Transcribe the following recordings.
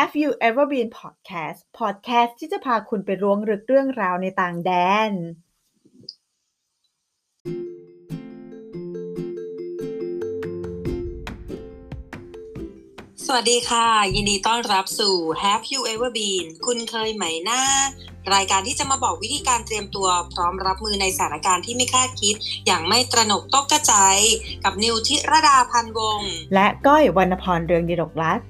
Have you ever been podcast podcast ที่จะพาคุณไปร่วงลึกเรื่องราวในต่างแดน สวัสดีค่ะ ยินดีต้อนรับสู่ Have you ever been คุณเคยไหมหน้ารายการที่จะมาบอกวิธีการเตรียมตัวพร้อมรับมือในสถานการณ์ที่ไม่คาดคิด อย่างไม่ตระหนกตกกระจายกับนิวทิรดาพันวงศ์และก้อยวรรณพรเรืองดิรกรัตน์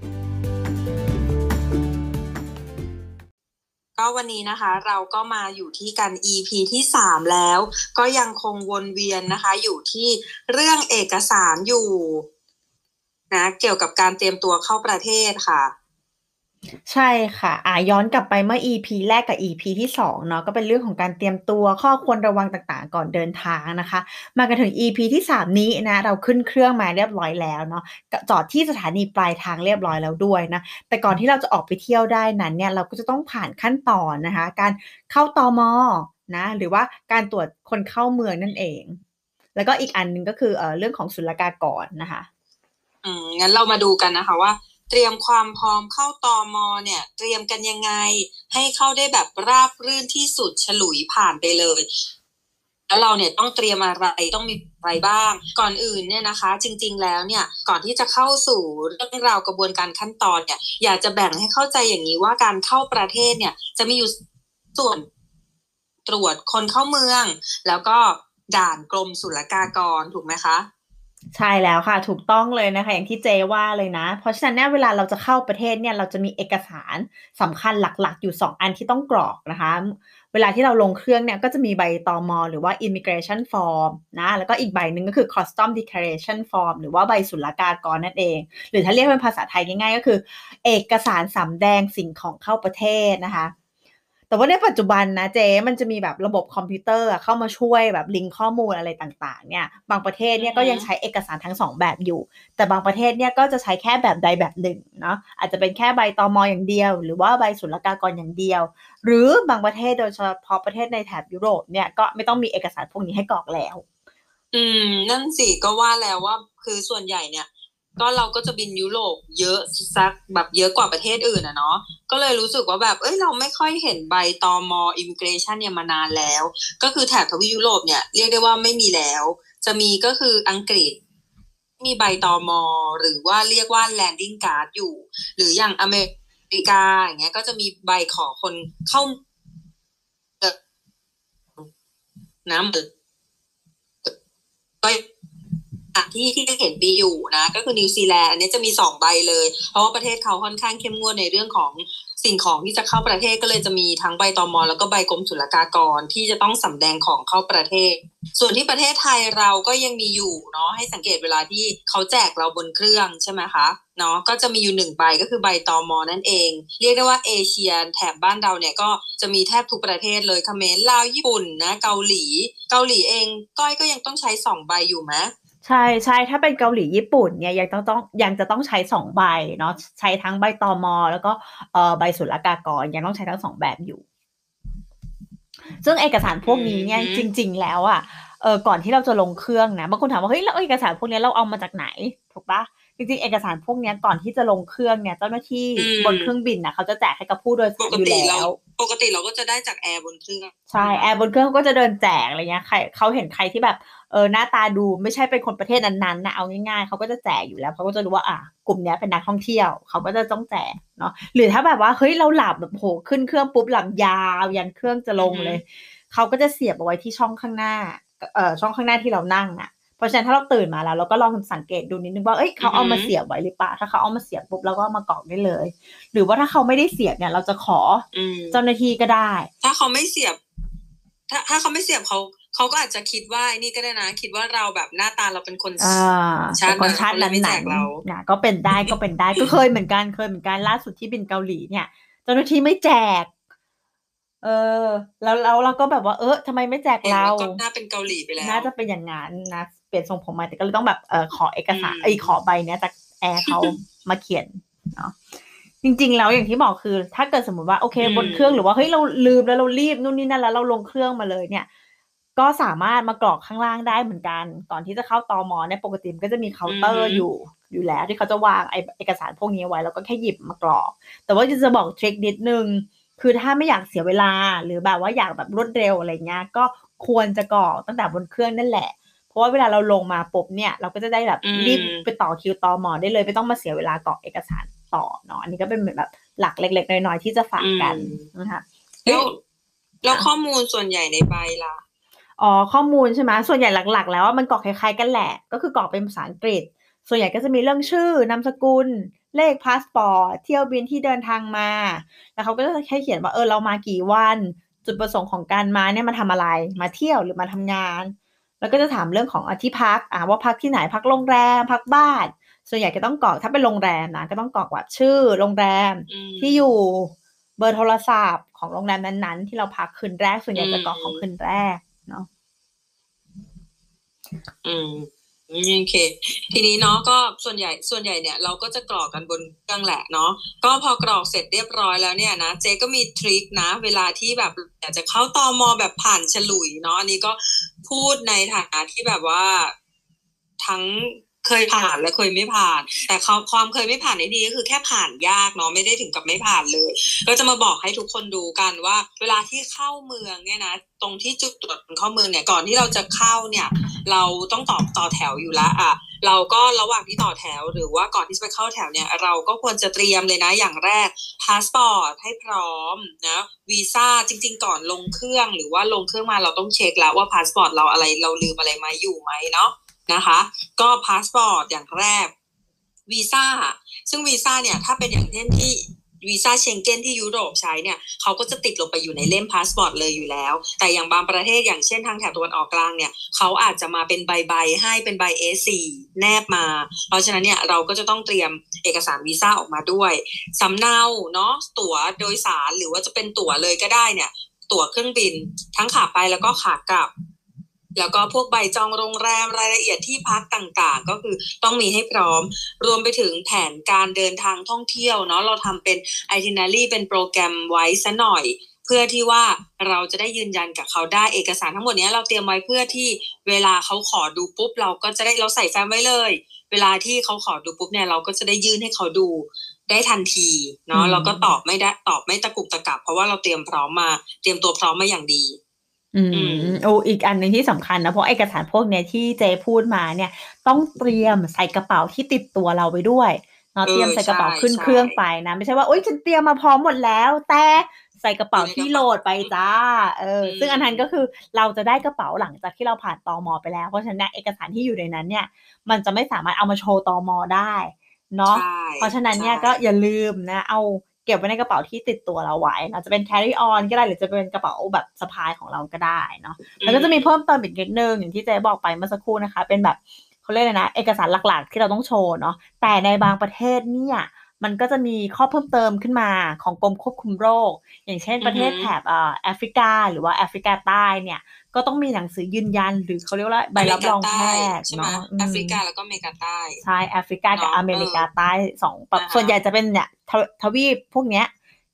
ก็วันนี้นะคะ เราก็มาอยู่ที่กัน EP ที่ 3 แล้ว ก็ยังคงวนเวียนนะคะ อยู่ที่เรื่องเอกสารอยู่นะเกี่ยวกับการเตรียมตัวเข้าประเทศค่ะ ใช่ค่ะ อ่า ย้อนกลับไปเมื่อ EP แรกกับ EP ที่ 2 เนาะ ก็เป็นเรื่องของการเตรียมตัว ข้อควรระวังต่างๆ ก่อนเดินทางนะคะ มากันถึง EP ที่ 3 นี้นะ เราขึ้นเครื่องมาเรียบร้อยแล้วเนาะ จอดที่สถานีปลายทางเรียบร้อยแล้วด้วยนะ แต่ก่อนที่เราจะออกไปเที่ยวได้นั้นเนี่ย เราก็จะต้องผ่านขั้นตอนนะคะ การเข้าตอมอนะ หรือว่าการตรวจคนเข้าเมืองนั่นเอง แล้วก็อีกอันหนึงก็คือเอ่อเรื่องของศุลกากรนะคะ อืม งั้นเรามาดูกันนะคะว่า เตรียมความพร้อมเข้าตอมอเนี่ย เตรียมกันยังไง ให้เข้าได้แบบราบรื่นที่สุดฉลุยผ่านไปเลย แล้วเราเนี่ยต้องเตรียมอะไรต้องมีอะไรบ้าง ก่อนอื่นเนี่ยนะคะ จริง ๆ แล้วเนี่ยก่อนที่จะเข้าสู่เรื่องราวกระบวนการขั้นตอนเนี่ย อยากจะแบ่งให้เข้าใจอย่างนี้ว่าการเข้าประเทศเนี่ย จะมีอยู่ส่วนตรวจคนเข้าเมือง แล้วก็ด่านกรมศุลกากรถูกไหมคะ ใช่แล้วค่ะ ถูกต้องเลยนะคะ อย่างที่เจว่าเลยนะ เพราะฉะนั้นเนี่ยเวลาเราจะเข้าประเทศเนี่ยเราจะมีเอกสารสำคัญหลักๆ อยู่ 2 อันที่ต้องกรอกนะคะ เวลาที่เราลงเครื่องเนี่ยก็จะมีใบตอมอหรือว่า immigration form นะแล้วก็อีกใบหนึ่งก็คือ custom declaration form หรือว่าใบศุลกากรนั่นเอง หรือถ้าเรียกเป็นภาษาไทยง่ายๆ ก็คือ เอกสารสำแดงสิ่งของเข้าประเทศนะคะ แต่ว่าในปัจจุบันนะเจ๊มันจะมีแบบระบบคอมพิวเตอร์อะเข้ามาช่วยแบบลิงก์ข้อมูลอะไรต่างๆ เนี่ย บางประเทศเนี่ยก็ยังใช้เอกสารทั้งสองแบบอยู่ แต่บางประเทศเนี่ยก็จะใช้แค่แบบใดแบบหนึ่งเนาะอาจจะเป็นแค่ใบตอมอย่างเดียว หรือว่าใบศุลกากรอย่างเดียว หรือบางประเทศโดยเฉพาะประเทศในแถบยุโรปเนี่ยก็ไม่ต้องมีเอกสารพวกนี้ให้กรอกแล้ว อืมนั่นสิก็ว่าแล้วว่าคือส่วนใหญ่เนี่ย ก็เราก็จะบินยุโรปเยอะสักแบบเยอะกว่าประเทศอื่นอะเนาะก็เลยรู้สึกว่าแบบเอ้ยเราไม่ค่อยเห็นใบตอมอิมิเกรชันเนี่ยมานานแล้ว ก็คือแถบทวีปยุโรปเนี่ยเรียกได้ว่าไม่มีแล้ว จะมีก็คืออังกฤษ มีใบตอมอหรือว่าเรียกว่า landing card อยู่ หรืออย่างอเมริกาอย่างเงี้ยก็จะมีใบของคนเข้าเมืองก็ ที่ที่เห็นมีอยู่นะ ก็คือนิวซีแลนด์อันนี้จะมีสองใบเลย เพราะว่าประเทศเขาค่อนข้างเข้มงวดในเรื่องของสิ่งของที่จะเข้าประเทศก็เลยจะมีทั้งใบตอมอแล้วก็ใบกรมศุลกากรที่จะต้องสำแดงของเข้าประเทศ ส่วนที่ประเทศไทยเราก็ยังมีอยู่เนาะให้สังเกตเวลาที่เขาแจกเราบนเครื่องใช่ไหมคะเนาะก็จะมีอยู่หนึ่งใบก็คือใบตอมอนั่นเอง เรียกได้ว่าเอเชียแถบบ้านเราเนี่ยก็จะมีแทบทุกประเทศเลยเขมรลาวญี่ปุ่นนะเกาหลี เกาหลีเองก้อยก็ยังต้องใช้สองใบอยู่ไหม ใช่ใช่ถ้าเป็นเกาหลีญี่ปุ่นเนี่ยยังต้องต้องยังจะต้องใช้สองใบเนาะใช้ทั้งใบตอมแล้วก็เอ่อใบศุลกากรยังต้องใช้ทั้งสองแบบอยู่ ซึ่งเอกสารพวกนี้เนี่ยอืมจริง ๆ แล้วอะเออก่อนที่เราจะลงเครื่องนะบางคนถามว่าเฮ้ยแล้วเอกสารพวกนี้เราเอามาจากไหนถูกปะจริงๆเอกสารพวกเนี้ยก่อนที่จะลงเครื่องเนี่ยเจ้าหน้าที่อืมบนเครื่องบินนะเขาจะแจกให้กับผู้โดยปสารกอยู่ติแล้เราวปกติเราก็จะได้จากแอร์บนเครื่องใช่แอร์บนเครื่องเขาก็จะเดินแจกอะไรเงี้ยใครเขาเห็นใครที่แบบ เออหน้าตาดูไม่ใช่เป็นคนประเทศนั้นๆนะเอาง่ายๆเขาก็จะแจกอยู่แล้วเขาก็จะรู้ว่าอะกลุ่มเนี้ยเป็นนักท่องเที่ยวเขาก็จะต้องแจกเนาะหรือถ้าแบบว่าเฮ้ยเราหลับแบบโหขึ้นเครื่องปุ๊บหลับยาวยันเครื่องจะลงเลยเขาก็จะเสียบเอาไว้ที่ช่องข้างหน้าเอ่อช่องข้างหน้าที่เรานั่งอะเพราะฉะนั้นถ้าเราตื่นมาแล้วเราก็ลองสังเกตดูนิดนึงว่าเอ้ยเขาเอามาเสียบไว้หรือเปล่าถ้าเขาเอามาเสียบปุ๊บเราก็เอามากรอกได้เลย หรือว่าถ้าเขาไม่ได้เสียบเนี่ย เราจะขออืมเจ้าหน้าที่ก็ได้ ถ้าเขาไม่เสียบ ถ้าถ้าเขาไม่เสียบเขา เขาก็อาจจะคิดว่าไอ้นี่ก็ได้นะ คิดว่าเราแบบหน้าตาเราเป็นคนอ่าชาติเป็นคนชาตินั้นนั้นเขาเลยไม่ไหนแจกเรานะก็เป็นได้ก็เป็นได้ก็เคยเหมือนกันเคยเหมือนกันล่าสุดที่บินเกาหลีเนี่ยเจ้าหน้าที่ไม่แจก เออ แล้วแล้วเราก็แบบว่าเออทำไมไม่แจกเห็นเราว่าก็น่าเป็นเกาหลีไปแล้วน่าจะเป็นอย่างนั้นนะเปลี่ยนทรงผมใหม่แต่ก็เลยต้องแบบเออขอเอกสารอืมไอยขอใบเนี้ยจากแอร์เขามาเขียนเนาะจริงๆแล้วอย่างที่บอกคือ ถ้าเกิดสมมติว่าโอเคบนเครื่องหรือว่าเฮ้ยเราลืมแล้วเรารีบนู่นนี่นั่นแล้วเราลงเครื่องมาเลยเนี่ย ก็สามารถมากรอกข้างล่างได้เหมือนกัน ก่อนที่จะเข้าตอมอเนี่ยปกติมันก็จะมีเคาน์เตอร์อยู่อยู่แล้วที่เขาจะวางไอเอกสารพวกนี้ไว้แล้วก็แค่หยิบมากรอก แต่ว่าจะบอกทริคนิดนึง คือถ้าไม่อยากเสียเวลาหรือแบบว่าอยากแบบรวดเร็วอะไรเงี้ยก็ควรจะกรอกตั้งแต่บนเครื่องนั่นแหละ เพราะว่าเวลาเราลงมาปุ๊บเนี่ย เราก็จะได้แบบอืมรีบไปต่อคิวต่อหมอได้เลยไม่ต้องมาเสียเวลากรอกเอกสารต่อเนาะอันนี้ก็เป็นเหมือนแบบหลักเล็ก ๆ น้อยๆที่จะฝากกันนะคะแล้วแล้วข้อมูลส่วนใหญ่ในใบล่ะ อ๋อข้อมูลใช่ไหมส่วนใหญ่หลัก ๆ แล้วว่ามันกรอกคล้ายๆกันแหละ ก็คือกรอกเป็นภาษาอังกฤษ ส่วนใหญ่ก็จะมีเรื่องชื่อนามสกุล เลขพาสปอร์ตเที่ยวบินที่เดินทางมา แล้วเขาก็จะแค่เขียนว่าเออเรามากี่วัน จุดประสงค์ของการมาเนี่ยมาทำอะไร มาเที่ยวหรือมาทำงาน แล้วก็จะถามเรื่องของอาที่พักอ่าว่าพักที่ไหนพักโรงแรมพักบ้าน ส่วนใหญ่ก็ต้องกรอกถ้าเป็นโรงแรมนะก็ต้องกรอกแบบชื่อโรงแรมอืมที่อยู่เบอร์โทรศัพท์ของโรงแรมนั้นๆ ที่เราพักคืนแรก ส่วนใหญ่จะกรอกของคืนแรก เนาะอืมโอเค ทีนี้เนาะก็ส่วนใหญ่ส่วนใหญ่เนี่ยเราก็จะกรอกกันบนเครื่องแหละเนาะก็พอกรอกเสร็จเรียบร้อยแล้วเนี่ยนะเจก็มีทริคนะ เวลาที่แบบอยากจะเข้าตอมอแบบผ่านฉลุยเนาะอันนี้ก็พูดในฐานะที่แบบว่าทั้ง เคยผ่านและเคยไม่ผ่าน แต่ความเคยไม่ผ่านในดีก็คือแค่ผ่านยากเนาะไม่ได้ถึงกับไม่ผ่านเลย ก็จะมาบอกให้ทุกคนดูกันว่า เวลาที่เข้าเมืองเนี่ยนะตรงที่จุดตรวจเข้าเมืองเนี่ยก่อนที่เราจะเข้าเนี่ย เราต้องต่อต่อแถวอยู่แล้วอะเราก็ระหว่างที่ต่อแถวหรือว่าก่อนที่จะไปเข้าแถวเนี่ย เราก็ควรจะเตรียมเลยนะอย่างแรกพาสปอร์ตให้พร้อมนะวีซ่าจริง ๆ ก่อนลงเครื่องหรือว่าลงเครื่องมาเราต้องเช็คแล้วว่าพาสปอร์ตเราอะไรเราลืมอะไรมาอยู่ไหมเนาะ นะคะ ก็พาสปอร์ตอย่างแรกวีซ่าซึ่งวีซ่าเนี่ยถ้าเป็นอย่างเช่นที่วีซ่าเชงเก้นที่ยุโรปใช้เนี่ยเขาก็จะติดลงไปอยู่ในเล่มพาสปอร์ตเลยอยู่แล้ว แต่อย่างบางประเทศอย่างเช่นทางแถบตะวันออกกลางเนี่ยเขาอาจจะมาเป็นใบๆให้เป็นใบ A4 แนบมา เพราะฉะนั้นเนี่ยเราก็จะต้องเตรียมเอกสารวีซ่าออกมาด้วยสำเนาเนาะตั๋วโดยสารหรือว่าจะเป็นตั๋วเลยก็ได้เนี่ย ตั๋วเครื่องบินทั้งขาไปแล้วก็ขากลับ แล้วก็พวกใบจองโรงแรมรายละเอียดที่พักต่างๆ ก็คือต้องมีให้พร้อม รวมไปถึงแผนการเดินทางท่องเที่ยวเนาะเราทำเป็น itinerary เป็นโปรแกรมไว้ซะหน่อย เพื่อที่ว่าเราจะได้ยืนยันกับเขาได้เอกสารทั้งหมดเนี้ยเราเตรียมไว้เพื่อที่เวลาเขาขอดูปุ๊บ เราก็จะได้เราใส่แฟ้มไว้เลย เวลาที่เขาขอดูปุ๊บเนี่ยเราก็จะได้ยื่นให้เขาดูได้ทันทีเนาะอืมเราก็ตอบไม่ได้ตอบไม่ตะกุกตะกักเพราะว่าเราเตรียมพร้อมมา เตรียมตัวพร้อมมาอย่างดี อือืมมโอ้อีกอันหนึ่งที่สำคัญนะ เพราะเอกสารพวกเนี้ยที่เจพูดมาเนี่ย ต้องเตรียมใส่กระเป๋าที่ติดตัวเราไปด้วยเนาะเออเตรียมใส่กระเป๋าใช่ขึ้นใช่เครื่องไปนะ ไม่ใช่ว่าโอ๊ยฉันเตรียมมาพร้อมหมดแล้ว แต่ใส่กระเป๋าที่โหลดไปจ้าเอออืมซึ่งอันนั้นก็คือเราจะได้กระเป๋าหลังจากที่เราผ่านตอมไปแล้ว เพราะฉะนั้นเนี่ยเอกสารที่อยู่ในนั้นเนี่ย มันจะไม่สามารถเอามาโชว์ตอมได้เนาะใช่เพราะฉะนั้นเนี่ยใช่ก็อย่าลืมนะ เอา เก็บไว้ในกระเป๋าที่ติดตัวเราไว้นะจะเป็น carry on ก็ได้หรือจะเป็นกระเป๋าแบบสะพายของเราก็ได้เนาะแล้วก็จะมีเพิ่มเติมอีกนิดนึงอย่างที่เจ๊บอกไปเมื่อสักครู่นะคะ เป็นแบบเขาเรียกอะไรนะ เอกสารหลักๆ ที่เราต้องโชว์เนาะแต่ในบางประเทศเนี่ย มันก็จะมีข้อเพิ่มเติมขึ้นมาของกรมควบคุมโรค อย่างเช่นประเทศอือฮึแถบเอ่อแอฟริกา หรือว่าแอฟริกาใต้เนี่ย ก็ต้องมีหนังสือยืนยัน หรือเขาเรียกว่าใบรับรองแพทย์ใช่ไหมเนาะอืมแอฟริกาแล้วก็อเมริกาใต้ใช่แอฟริกากับเนาะอเมริกาใต้สองแบบอ่าฮะส่วนใหญ่จะเป็นเนี่ยทวทวีปพวกเนี้ย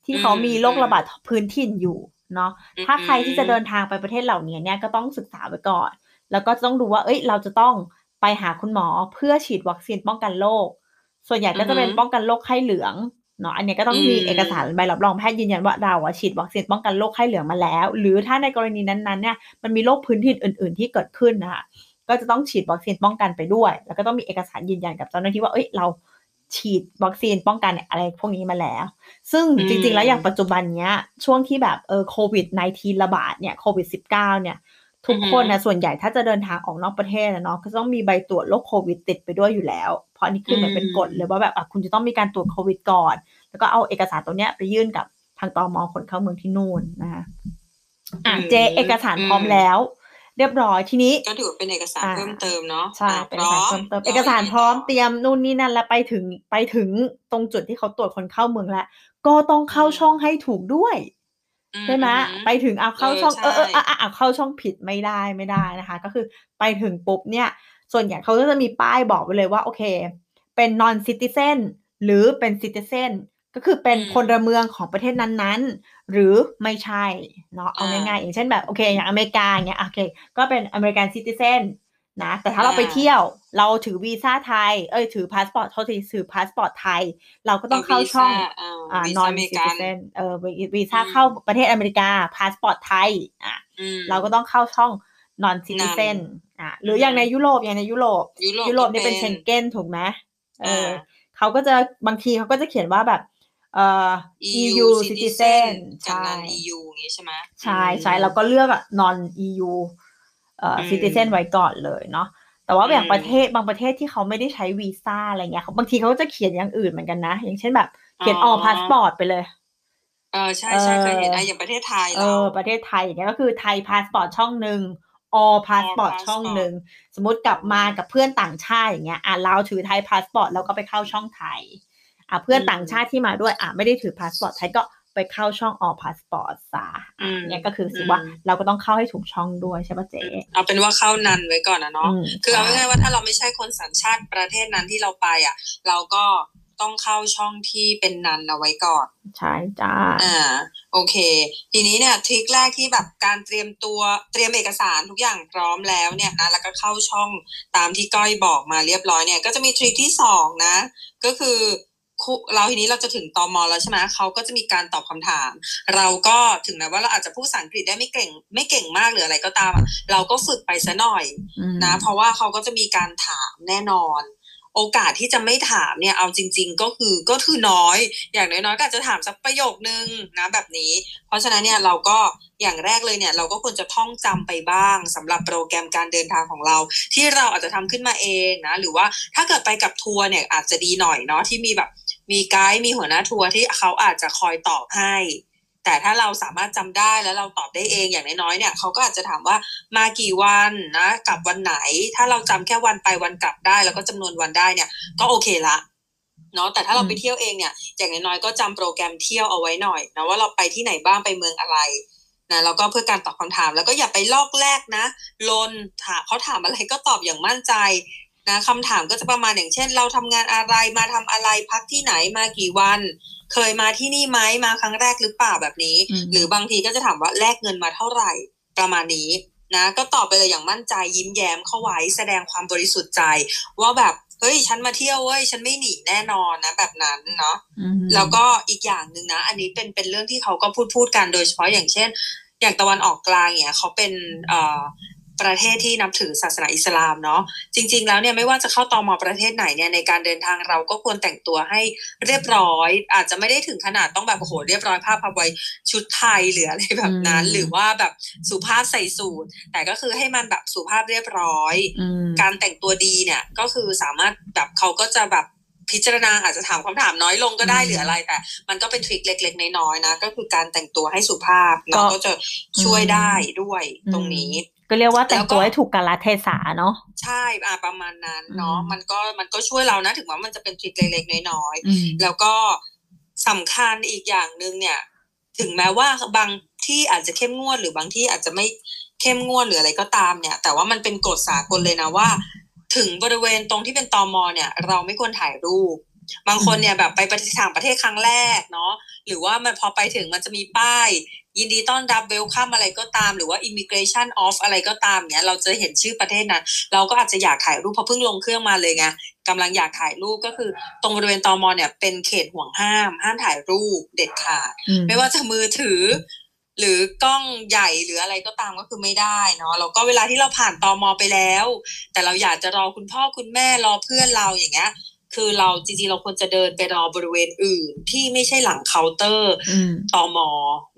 ที่เขามีโรคอืมระบาดพื้นถิ่นอยู่เนาะอืมถ้าใครที่จะเดินทางไปประเทศเหล่านี้เนี่ยก็ต้องศึกษาไว้ก่อน แล้วก็ต้องดูว่า เอ้ย เราจะต้องไปหาคุณหมอเพื่อฉีดวัคซีนป้องกันโรค ส่วนใหญ่ก็จะเป็นอือฮึป้องกันโรคไข้เหลืองเนาะอันเนี้ยก็ต้องมีอืมเอกสารใบรับรองแพทย์ยืนยันว่าเราอะฉีดวัคซีนป้องกันโรคไข้เหลืองมาแล้ว หรือถ้าในกรณีนั้นๆเนี่ยมันมีโรคพื้นถิ่นอื่น ๆ ที่เกิดขึ้นนะคะก็จะต้องฉีดวัคซีนป้องกันไปด้วย แล้วก็ต้องมีเอกสารยืนยันกับเจ้าหน้าที่ว่าเอ้ยเราฉีดวัคซีนป้องกันอะไรพวกนี้มาแล้ว ซึ่งอืมจริงๆ แล้วอย่างปัจจุบันเนี้ยช่วงที่แบบเออโควิด -19 ระบาดเนี่ยโควิด -19 เนี่ย ทุกคนนะส่วนใหญ่ถ้าจะเดินทางออกนอกประเทศนะเนาะก็ต้องมีใบตรวจโรคโควิดติดไปด้วยอยู่แล้ว เพราะอันนี้คือเหมือนเป็นกฎเลยว่าแบบอะคุณจะต้องมีการตรวจโควิดก่อน แล้วก็เอาเอกสารตัวเนี้ยไปยื่นกับทางตมคนเข้าเมืองที่นู่นนะคะอะอืมเจเอกสารพร้อมอืมแล้ว เรียบร้อยทีนี้ก็ถือว่าเป็นเอกสารอ่าเพิ่มเติมเนาะใช่อ่าเป็นพเอกร้อสารมเพิ่มเติมแล้วเอกสารพร้อมยังไงต่เตรียมนู่นนี่นั่นแล้วไปถึงไปถึงตรงจุดที่เขาตรวจคนเข้าเมืองแล้วก็ต้องเข้าช่องให้ถูกด้วยอื ใช่ไหมอืไปถึงเอาเข้าช่องเอเอออใช่เอออะอะอะเข้าช่องผิดไม่ได้ไม่ได้นะคะ ก็คือไปถึงปุ๊บเนี่ย ส่วนใหญ่เขาก็จะมีป้ายบอกไว้เลยว่า โอเค เป็น non citizen หรือเป็น citizen ก็คือเป็นอืมพลเมืองของประเทศนั้นๆ หรือไม่ใช่เนาะเอาอ่าง่ายๆอย่างเช่นแบบโอเค อย่างอเมริกาอย่างเงี้ยโอเค ก็เป็นอเมริกัน citizen นะแต่ถ้าเราไปเที่ยวเราถือวีซ่าไทย เอ้ยถือพาสปอร์ตเขาถือพาสปอร์ตไทย เราก็ต้องเข้าช่องอ่า non citizen เออวีซ่าเข้าประเทศอเมริกาพาสปอร์ตไทยอะเราก็ต้องเข้าช่อง non citizen อะหรืออย่างในยุโรปอย่างในยุโรปยุโรปนี่เป็นเชนเก้นถูกไหมเออเขาก็จะบางทีเขาก็จะเขียนว่าแบบเอ่อ EU citizen ใช่ EU อย่างงี้ใช่ไหมใช่ใช่เราก็เลือกอะ non EU เอ่อ citizen ไว้ก่อนเลยเนาะแต่ว่าอย่างประเทศบางประเทศที่เขาไม่ได้ใช้วีซ่าอะไรเงี้ยบางทีเขาก็จะเขียนอย่างอื่นเหมือนกันนะ อย่างเช่นแบบ เขียน all passport ไปเลยเออใช่ใช่เคยเห็นนะอย่างประเทศไทยเออประเทศไทยอย่างเงี้ยก็คือ Thai passport ช่องหนึ่ง all passport ช่องหนึ่งสมมติกลับมากับเพื่อนต่างชาติอย่างเงี้ยอะเราถือ Thai passport แล้วก็ไปเข้าช่องไทยอะเพื่อนต่างชาติที่มาด้วยอะไม่ได้ถือพาสปอร์ตไทยก็ ไปเข้าช่อง all passport ซะเนี่ยก็คือสิว่าเราก็ต้องเข้าให้ถูกช่องด้วยใช่ปะเจ๊เอาเป็นว่าเข้านันไว้ก่อนนะเนาะคือเอาง่ายๆว่าถ้าเราไม่ใช่คนสัญชาติประเทศนั้นที่เราไปอะ เราก็ต้องเข้าช่องที่เป็นนันเอาไว้ก่อน ใช่จ้าอ่าโอเค ทีนี้เนี่ยทริคแรกที่แบบการเตรียมตัวเตรียมเอกสารทุกอย่างพร้อมแล้วเนี่ยนะแล้วก็เข้าช่องตามที่ก้อยบอกมาเรียบร้อยเนี่ย ก็จะมีทริคที่สองนะ ก็คือ เราทีนี้เราจะถึงตอมอแล้วใช่ไหมเขาก็จะมีการตอบคำถาม เราก็ถึงแม้ว่าเราอาจจะพูดภาษาอังกฤษได้ไม่เก่ง ไม่เก่งมากหรืออะไรก็ตาม เราก็ฝึกไปซะหน่อยนะ เพราะว่าเขาก็จะมีการถามแน่นอน โอกาสที่จะไม่ถามเนี่ยเอาจริง ๆ ก็คือก็คือน้อย อย่างน้อยๆก็อาจจะถามสักประโยคนึงนะแบบนี้ เพราะฉะนั้นเนี่ยเราก็อย่างแรกเลยเนี่ยเราก็ควรจะท่องจำไปบ้างสำหรับโปรแกรมการเดินทางของเรา ที่เราอาจจะทำขึ้นมาเองนะหรือว่าถ้าเกิดไปกับทัวร์เนี่ยอาจจะดีหน่อยเนาะที่มีแบบมีไกด์มีหัวหน้าทัวร์ที่เขาอาจจะคอยตอบให้ แต่ถ้าเราสามารถจำได้แล้วเราตอบได้เองอย่างน้อยๆเนี่ยเขาก็อาจจะถามว่ามากี่วันนะกลับวันไหน ถ้าเราจำแค่วันไปวันกลับได้ แล้วก็จำนวนวันได้เนี่ย ก็โอเคละเนาะแต่ถ้าเราไปเที่ยวเองเนี่ย อย่างน้อยๆก็จำโปรแกรมเที่ยวเอาไว้หน่อยนะว่าเราไปที่ไหนบ้างไปเมืองอะไรนะแล้วก็เพื่อการตอบคำถามแล้วก็อย่าไปลอกแรกนะลนถามเขาถามอะไรก็ตอบอย่างมั่นใจ นะคำถามก็จะประมาณอย่างเช่น เราทำงานอะไรมาทำอะไรพักที่ไหนมากี่วัน เคยมาที่นี่ไหมมาครั้งแรกหรือเปล่าแบบนี้ หรือบางทีก็จะถามว่าแลกเงินมาเท่าไหร่ประมาณนี้นะก็ตอบไปเลยอย่างมั่นใจยิ้มแย้มเข้าไว้แสดงความบริสุทธิ์ใจ ว่าแบบเฮ้ยฉันมาเที่ยวเว้ยฉันไม่หนีแน่นอนนะ แบบนั้นเนาะแล้วก็อีกอย่างหนึ่งนะ อันนี้เป็นเป็นเรื่องที่เขาก็พูดพูดกันโดยเฉพาะอย่างเช่น อย่างตะวันออกกลางเนี่ยเขาเป็นเอ่อ ประเทศที่นับถือศาสนาอิสลามเนาะจริง ๆ แล้วเนี่ยไม่ว่าจะเข้าตอมอประเทศไหนเนี่ยในการเดินทางเราก็ควรแต่งตัวให้เรียบร้อย อาจจะไม่ได้ถึงขนาดต้องแบบโอ้โหเรียบร้อยผ้าพับไว้ชุดไทยหรืออะไรแบบนั้น หรือว่าแบบสุภาพใส่สูทแต่ก็คือให้มันแบบสุภาพเรียบร้อย การแต่งตัวดีเนี่ยก็คือสามารถแบบเขาก็จะแบบพิจารณาอาจจะถามคำถามน้อยลงก็ได้หรืออะไร แต่ มันก็เป็นทริคเล็ก ๆ น้อยๆนะ ก็คือการแต่งตัวให้สุภาพเราก็จะช่วยได้ด้วยตรงนี้ ก็เรียกว่าแต่งตัวให้ถูกกาลเทศะเนาะใช่อ่าประมาณนั้นเนาะมันก็มันก็ช่วยเรานะถึงว่ามันจะเป็นทริคเล็กๆน้อยๆแล้วก็สำคัญอีกอย่างหนึ่งเนี่ย ถึงแม้ว่าบางที่อาจจะเข้มงวดหรือบางที่อาจจะไม่เข้มงวดหรืออะไรก็ตามเนี่ย แต่ว่ามันเป็นกฎสากลเลยนะว่า ถึงบริเวณตรงที่เป็นตอมอเนี่ย เราไม่ควรถ่ายรูป บางคนเนี่ยแบบไปประเทศต่างประเทศครั้งแรกเนาะหรือว่ามันพอไปถึงมันจะมีป้าย ยินดีต้อนรับเวลคัมอะไรก็ตาม หรือว่า immigration off อะไรก็ตามเนี้ยเราจะเห็นชื่อประเทศนั้น เราก็อาจจะอยากถ่ายรูปเพราะเพิ่งลงเครื่องมาเลยไงกำลังอยากถ่ายรูปก็คือ ตรงบริเวณตอมอเนี่ยเป็นเขตห่วงห้าม ห้ามถ่ายรูปเด็ดขาดไม่ว่าจะมือถือหรือกล้องใหญ่หรืออะไรก็ตามก็คือไม่ได้เนาะแล้วก็เวลาที่เราผ่านตอมอไปแล้ว แต่เราอยากจะรอคุณพ่อคุณแม่รอเพื่อนเราอย่างเงี้ย คือเราจริงๆเราควรจะเดินไปรอบริเวณอื่น ที่ไม่ใช่หลังเคาน์เตอร์ตอมอ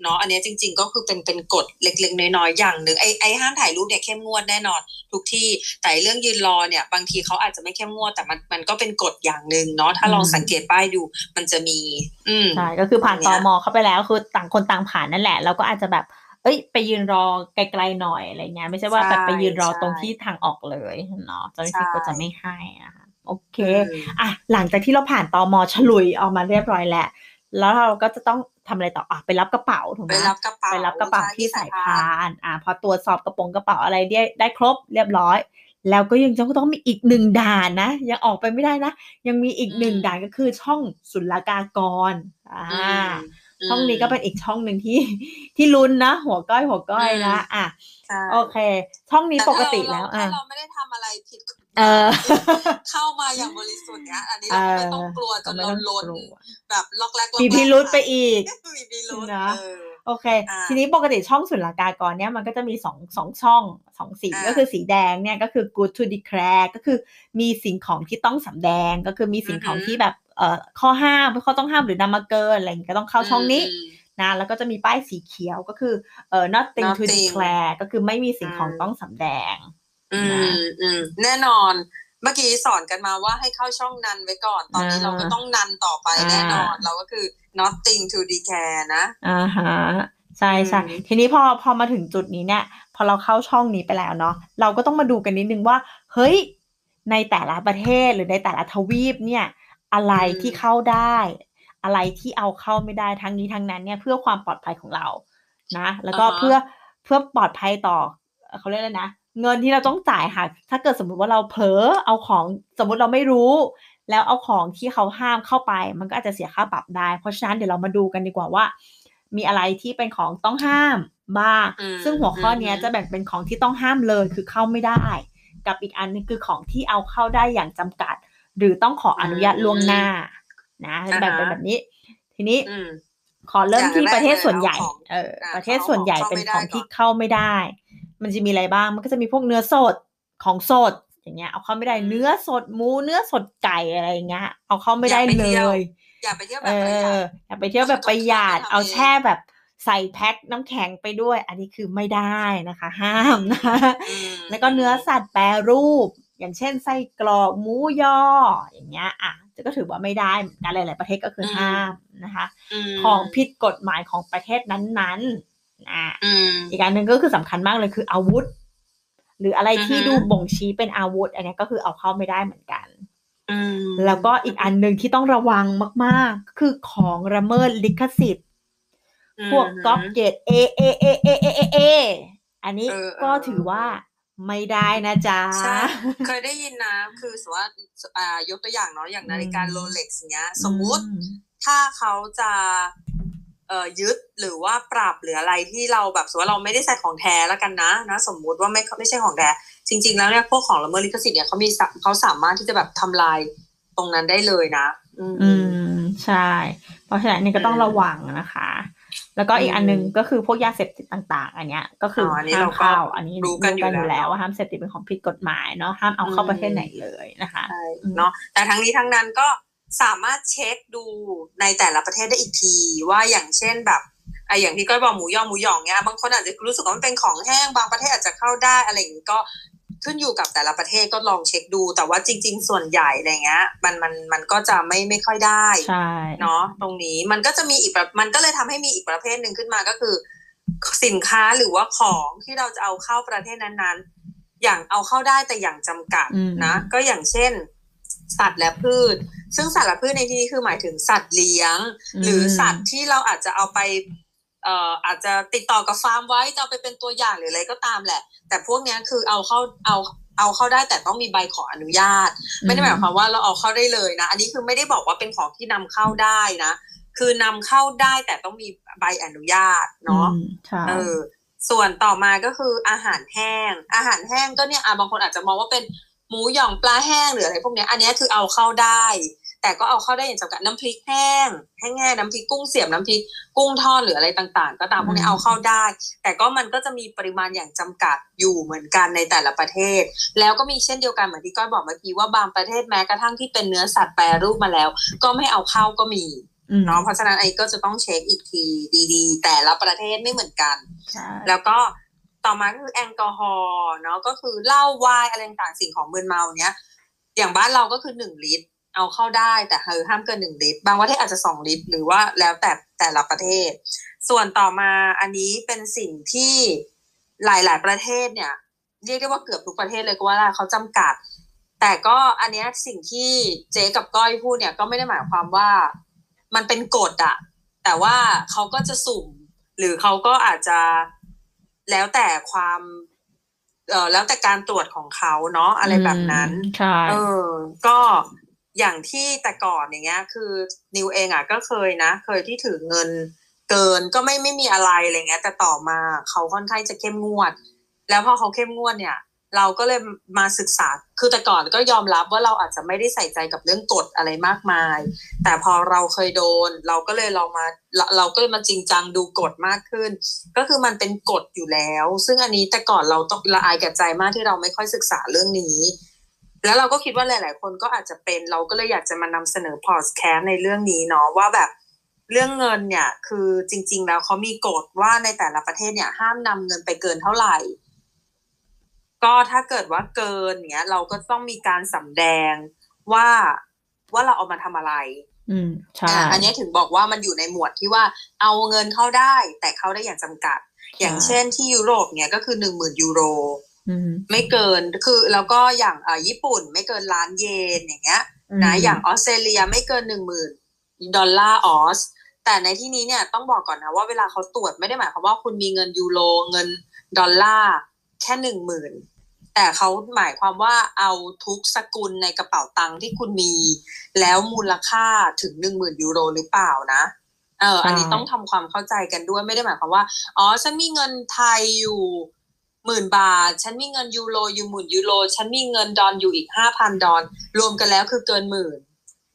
เนาะอันนี้จริง ๆ ก็คือเป็นเป็นกฎเล็กๆน้อยๆอย่างหนึ่งไอ้ไอ้ห้ามถ่ายรูปเนี่ยเข้มงวดแน่นอน ทุกที่แต่เรื่องยืนรอเนี่ย บางทีเขาอาจจะไม่เข้มงวดแต่มันมันก็เป็นกฎอย่างหนึ่งเนาะถ้าลองสังเกตป้ายดู มันจะมี อืใช่ก็คือผ่านตอมอเข้าไปแล้วคือต่างคนต่างผ่านนั่นแหละเราก็อาจจะแบบเอ้ยไปยืนรอไกลๆหน่อยอะไรเงี้ยไม่ใช่ว่าแบบไปยืนรอตรงที่ทางออกเลยเนาะเจ้าหน้าที่ก็จะไม่ให้นะคะ โอเคอะหลังจากที่เราผ่านตอมอฉลุยออกมาเรียบร้อยแล้ว แล้วเราก็จะต้องทำอะไรต่ออะไปรับกระเป๋าถูกไหมไปรับกระเป๋าไปรับกระเป๋าที่สายพานอะพอตรวจสอบกระโปรงกระเป๋าอะไรได้ได้ครบเรียบร้อย แล้วก็ยังต้องมีอีกหนึ่งด่านนะ ยังออกไปไม่ได้นะ ยังมีอีกหนึ่งด่านก็คือช่องศุลกากรอ่าช่องนี้ก็เป็นอีกช่องหนึ่งที่ที่ลุ้นนะ หัวก้อยหัวก้อยนะอะใช่โอเค ช่องนี้ปกติแล้วถ้าอะเราไม่ได้ทำอะไรผิดกฎหมาย เออเข้ามาอย่างบริสุทธิ์เนี้ยอันนี้เราก็ไม่ต้องกลัวจนเราล้นแบบล็อกแรกล็อกมีพิรุษไปอีกมีพิรุษนะเออโอเคอ่าทีนี้ปกติช่องศุลกากรเนี่ยมันก็จะมีสองสองช่องสองสีอ่าก็คือสีแดงเนี่ยก็คือ good to declare ก็คือมีสิ่งของที่ต้องสำแดงก็คือมีสิ่งของอือฮึที่แบบเอ่อข้อห้ามข้อต้องห้ามหรือนำมาเกินอะไรอย่างเงี้ยก็ต้องเข้าช่องนี้มนะแล้วก็จะมีป้ายสีเขียวก็คือเอ่อ nothing to Nothing declare ก็คือไม่มีสิ่งของอืมต้องสำแดง อืนะมอืมแน่นอนเมื่อกี้สอนกันมาว่าให้เข้าช่องนันไว้ก่อน ตอนนี้อ่าเราก็ต้องนันต่อไปอ่าแน่นอน เราก็คือ nothing to declare นะอ่าฮะใช่ใช่อืมทีนี้พอพอมาถึงจุดนี้เนี่ย พอเราเข้าช่องนี้ไปแล้วเนาะเราก็ต้องมาดูกันนิดนึงว่า เฮ้ย ในแต่ละประเทศหรือในแต่ละทวีปเนี่ย อะไรที่เข้าได้ อะไรที่เอาเข้าไม่ได้ทั้งนี้ทั้งนั้นเนี่ยเพื่อความปลอดภัยของเรานะ แล้วก็อ่าฮะเพื่อเพื่อปลอดภัยต่อเขาเรียกอะไรนะ เงินที่เราต้องจ่ายค่ะ ถ้าเกิดสมมุติว่าเราเผลอเอาของสมมุติเราไม่รู้ แล้วเอาของที่เขาห้ามเข้าไป มันก็อาจจะเสียค่าปรับได้ เพราะฉะนั้นเดี๋ยวเรามาดูกันดีกว่าว่า มีอะไรที่เป็นของต้องห้ามบ้างอืมซึ่งหัวข้อเนี้ยอืมจะแบ่งเป็นของที่ต้องห้ามเลยคือเข้าไม่ได้ กับอีกอันนึงคือของที่เอาเข้าได้อย่างจำกัด หรือต้องขออนุญาตล่วงหน้า นะจะแบ่งเป็นแบบนี้ ทีนี้อืมขอเริ่มที่อย่างแรกประเทศส่วนใหญ่เลยเอาของเอออ่าประเทศส่วนใหญ่ เอาของเป็นเข้าของไม่ได้ที่ก่อนเข้าไม่ได้ มันจะมีอะไรบ้าง มันก็จะมีพวกเนื้อสดของสดอย่างเงี้ย เอาเข้าไม่ได้เนื้อสดหมูเนื้อสดไก่อะไรอย่างเงี้ย เอาเข้าไม่ได้อย่าไปเลเที่ยวยอย่าไปเที่ยวแบเอบประหยัอดอย่าไปเที่ยวแบบประหยัดต้องทำเอาเองแช่แบบใส่แพ็คน้ำแข็งไปด้วย อันนี้คือไม่ได้นะคะ ห้ามนะอืมแล้วก็เนื้อสัตว์แปรรูป อย่างเช่นไส้กรอกหมูยอ อย่างเงี้ยอะก็ถือว่าไม่ได้เหมือนกันหลาย ๆ ประเทศก็คือห้ามนะคะมของผิดกฎหมายของประเทศนั้น ๆ อะอืมอีกอันหนึ่งก็คือสำคัญมากเลยคืออาวุธ หรืออะไรที่อือฮึดูบ่งชี้เป็นอาวุธ อันเนี้ยก็คือเอาเข้าไม่ได้เหมือนกันอืมแล้วก็อีกอันหนึ่งที่ต้องระวังมาก ๆ คือของระเมิดลิขสิทธิ์ พวกก๊อปเกรดเอเอเอเอเอเอเออันนี้เออเออก็ถือว่าไม่ได้นะจ๊ะใช่เคยได้ยินนะ คือสมมติว่าอ่ายกตัวอย่างเนาะอย่างนาฬิกาอืมโรเล็กซ์เนี้ย สมมุติอืมถ้าเขาจะเอ่อ ยึดหรือว่าปรับหรืออะไรที่เราแบบสมมติว่าเราไม่ได้ใส่ของแท้แล้วกันนะนะสมมุติว่าไม่ไม่ใช่ของแท้จริง ๆ แล้วเนี่ยพวกของละเมิดลิขสิทธิ์เนี่ยเขามีสะเขาสามารถที่จะแบบทำลายตรงนั้นได้เลยนะอืมอืมใช่ เพราะฉะนั้นนี่ก็ต้องอืมระวังนะคะ แล้วก็อีกอันหนึงอืมก็คือพวกยาเสพติดต่าง ๆ อันเนี้ย ก็คือออันนี้ห้ามเราก็เข้าอันนี้รู้กันอยู่อยู่แล้แล้ววว่าห้ามเสพติดเป็นของผิดกฎหมายเนาะห้ามเอาเข้าอืมประเทศไหนเลยนะคะใช่อืมเนาะแต่ทั้งนี้ทั้งนั้นก็ สามารถเช็คดูในแต่ละประเทศได้อีกที ว่าอย่างเช่นแบบไอะอย่างที่ก้อยบอกหมูยอหมูหยองเนี้ยบางคนอาจจะรู้สึกว่ามันเป็นของแห้งบางประเทศอาจจะเข้าได้อะไรอย่างนี้ก็ขึ้นอยู่กับแต่ละประเทศก็ลองเช็คดู แต่ว่าจริง ๆ ส่วนใหญ่อะไรเงี้ย มันมันมันก็จะไม่ไม่ค่อยได้ใช่เนาะตรงนี้มันก็จะมีอีกแบบมันก็เลยทำให้มีอีกประเภทหนึ่งขึ้นมาก็คือ สินค้าหรือว่าของที่เราจะเอาเข้าประเทศนั้นๆ อย่างเอาเข้าได้แต่อย่างจำกัดอืมนะ ก็อย่างเช่น สัตว์และพืช ซึ่งสัตว์และพืชในที่นี้คือหมายถึงสัตว์เลี้ยง หรือสัตว์ที่เราอาจจะเอาไปเอ่ออาจจะติดต่อกับฟาร์มไว้จะเอาไปเป็นตัวอย่างหรืออะไรก็ตามแหละ แต่พวกเนี้ยคือเอาเข้าเอาเอาเข้าได้แต่ต้องมีใบขออนุญาต ไม่ได้หมายความว่าเราเอาเข้าได้เลยนะ อันนี้คือไม่ได้บอกว่าเป็นของที่นำเข้าได้นะ คือนำเข้าได้แต่ต้องมีใบอนุญาตเนาะอืมใช่เออส่วนต่อมาก็คืออาหารแห้ง อาหารแห้งก็เนี่ยอะบางคนอาจจะมองว่าเป็นหมูหย่องปลาแห้งหรืออะไรพวกเนี้ยอันเนี้ยคือเอาเข้าได้ แต่ก็เอาเข้าได้อย่างจำกัดน้ำพริกแห้งแห้งๆน้ำพริกกุ้งเสียบน้ำพริกกุ้งทอดหรืออะไรต่างๆ ก็ตามพวกนี้เอาเข้าได้ แต่ก็มันก็จะมีปริมาณอย่างจำกัดอยู่เหมือนกันในแต่ละประเทศ แล้วก็มีเช่นเดียวกันเหมือนที่ก้อยบอกเมื่อกี้ว่าบางประเทศแม้กระทั่งที่เป็นเนื้อสัตว์แปรรูปมาแล้ว ก็ไม่เอาเข้าก็มีอืมเนาะเพราะฉะนั้นไอ้ก็จะต้องเช็คอีกทีดีๆ แต่ละประเทศไม่เหมือนกันใช่แล้วก็ต่อมาก็คือแอลกอฮอล์เนาะก็คือเหล้าไวน์อะไรต่างๆสิ่งของมึนเมาเนี้ยอย่างบ้านเราก็คือหนึ่งลิตร เอาเข้าได้แต่คือห้ามเกินหนึ่งลิตร บางประเทศอาจจะสองลิตร หรือว่าแล้วแต่แต่ละประเทศ ส่วนต่อมาอันนี้เป็นสิ่งที่หลาย ๆ ประเทศเนี่ย เรียกได้ว่าเกือบทุกประเทศเลยก็ว่าได้เขาจำกัด แต่ก็อันเนี้ยสิ่งที่เจ๊กับก้อยพูดเนี่ยก็ไม่ได้หมายความว่ามันเป็นกฎอะแต่ว่าเขาก็จะสุ่ม หรือเขาก็อาจจะแล้วแต่ความเออแล้วแต่การตรวจของเขาเนาะอะไรแบบนั้นอืมใช่ เออ ก็ อย่างที่แต่ก่อนอย่างเงี้ย คือนิวเองอะก็เคยนะ เคยที่ถือเงินเกินก็ไม่ไม่มีอะไรอะไรเงี้ย แต่ต่อมาเขาค่อนข้างจะเข้มงวด แล้วพอเขาเข้มงวดเนี่ย เราก็เลยมาศึกษาคือแต่ก่อนก็ยอมรับว่าเราอาจจะไม่ได้ใส่ใจกับเรื่องกฎอะไรมากมาย แต่พอเราเคยโดน เราก็เลยลองมาเราเราก็เลยมาจริงจังดูกฎมากขึ้น ก็คือมันเป็นกฎอยู่แล้ว ซึ่งอันนี้แต่ก่อนเราต้องละอายแก่ใจมากที่เราไม่ค่อยศึกษาเรื่องนี้ แล้วเราก็คิดว่าหลาย ๆ คนก็อาจจะเป็นเราก็เลยอยากจะมานำเสนอพอดแคสต์ในเรื่องนี้เนาะว่าแบบเรื่องเงินเนี่ยคือจริง ๆ แล้วเขามีกฎว่าในแต่ละประเทศเนี่ย ห้ามนำเงินไปเกินเท่าไหร่ ก็ถ้าเกิดว่าเกินเนี้ย เราก็ต้องมีการสำแดงว่าว่าเราเอามาทำอะไร อืมใช่อ่าอันนี้ถึงบอกว่ามันอยู่ในหมวดที่ว่าเอาเงินเข้าได้ แต่เข้าได้อย่างจำกัด อย่างเช่นที่ยุโรปเนี่ยก็คือหนึ่งหมื่นยูโรอืม ไม่เกินคือแล้วก็อย่างเอ่อญี่ปุ่นไม่เกินล้านเยนอย่างเงี้ยนะอย่างออสเตรเลียไม่เกินหนึ่งหมื่นดอลลาร์ออส แต่ในที่นี้เนี่ยต้องบอกก่อนนะว่าเวลาเขาตรวจไม่ได้หมายความว่าคุณมีเงินยูโรเงินดอลลาร์แค่หนึ่งหมื่นแต่เขาหมายความว่าเอาทุกสกุลในกระเป๋าตังค์ที่คุณมี แล้วมูลค่าถึงหนึ่งหมื่นยูโรหรือเปล่านะเอออันนี้ต้องทำความเข้าใจกันด้วยไม่ได้หมายความว่า อ๋อฉันมีเงินไทยอยู่ หมื่นบาท ฉันมีเงินยูโรอยู่หมื่นยูโรฉันมีเงินดอลอยู่อีกห้าพันดอลรวมกันแล้วคือเกินหมื่น